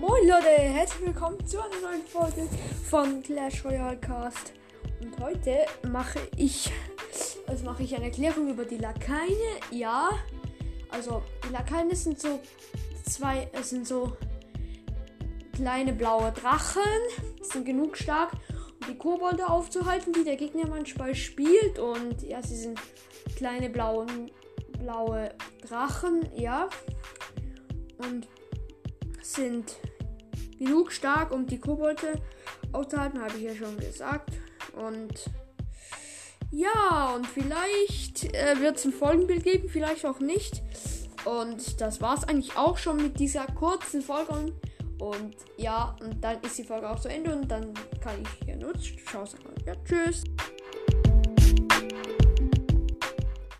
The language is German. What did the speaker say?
Leute, herzlich willkommen zu einer neuen Folge von Clash Royale Cast. Und heute mache ich, also mache ich eine Erklärung über die Lakaine. Ja, also die Lakaine sind so zwei, es sind so kleine blaue Drachen, sind genug stark, um die Kobolde aufzuhalten, die der Gegner manchmal spielt. Und ja, sie sind kleine blaue, blaue Drachen, ja. Und sind genug stark, um die Kobolde aufzuhalten, habe ich ja schon gesagt. Und ja, und vielleicht äh, wird es ein Folgenbild geben, vielleicht auch nicht. Und das war es eigentlich auch schon mit dieser kurzen Folge. Und ja, und dann ist die Folge auch zu Ende und dann kann ich hier nutzen. Ciao. Ja, tschüss.